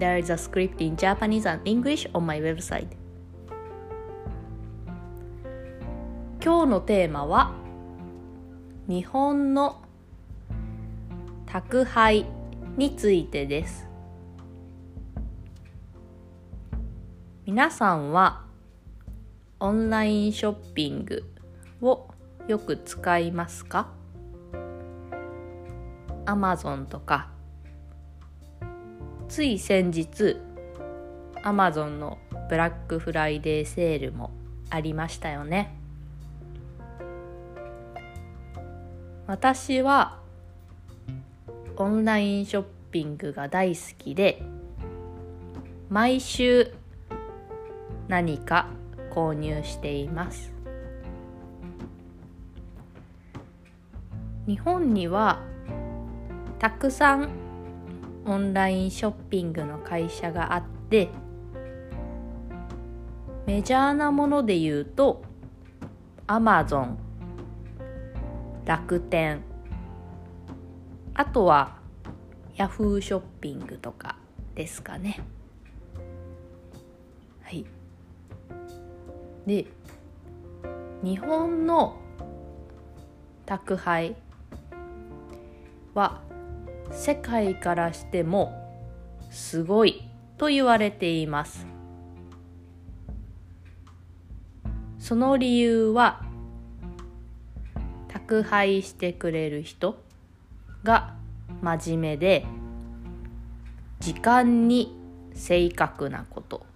There is a script in Japanese and English on my website 今日のテーマは日本の宅配についてです皆さんはオンラインショッピングをよく使いますか Amazon とかつい先日 Amazon のブラックフライデーセールもありましたよね。私はオンラインショッピングが大好きで毎週何か購入しています。日本にはたくさんオンラインショッピングの会社があってメジャーなもので言うとアマゾン楽天あとはヤフーショッピングとかですかね。はい。で日本の宅配は世界からしてもすごいと言われています。その理由は宅配してくれる人が真面目で時間に正確なこと。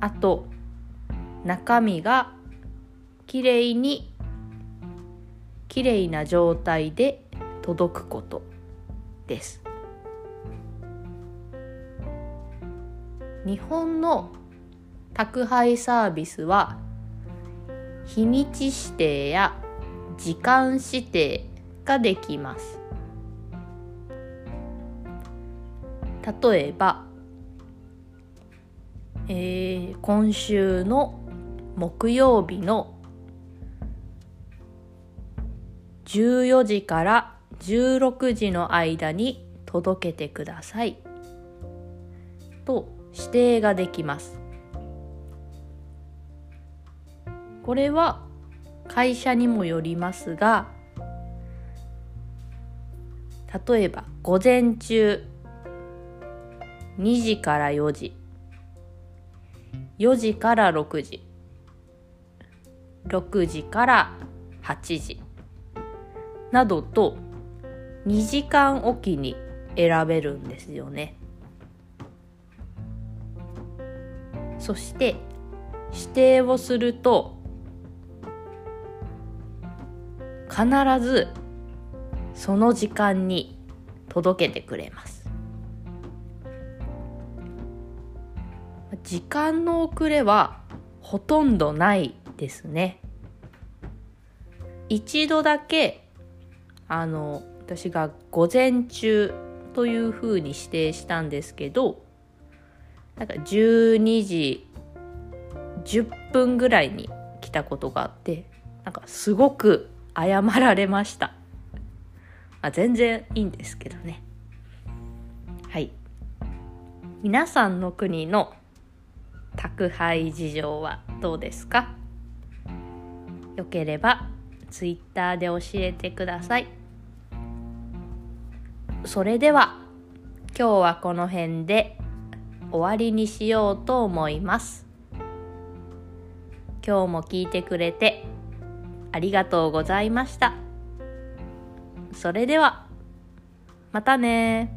あと中身がきれいにきれいな状態で届くことです。日本の宅配サービスは日にち指定や時間指定ができます。例えば、えー、今週の木曜日の14時から16時の間に届けてください。と指定ができます。これは会社にもよりますが例えば午前中2時から4時4時から6時6時から8時などと2時間おきに選べるんですよね。そして指定をすると必ずその時間に届けてくれます時間の遅れはほとんどないですね一度だけあの私が午前中というふうに指定したんですけどなんか12時10分ぐらいに来たことがあってなんかすごく謝られました、まあ、全然いいんですけどね。はい。皆さんの国の宅配事情はどうですか？よければツイッターで教えてください。それでは今日はこの辺で終わりにしようと思います。今日も聞いてくれてありがとうございました。それではまたね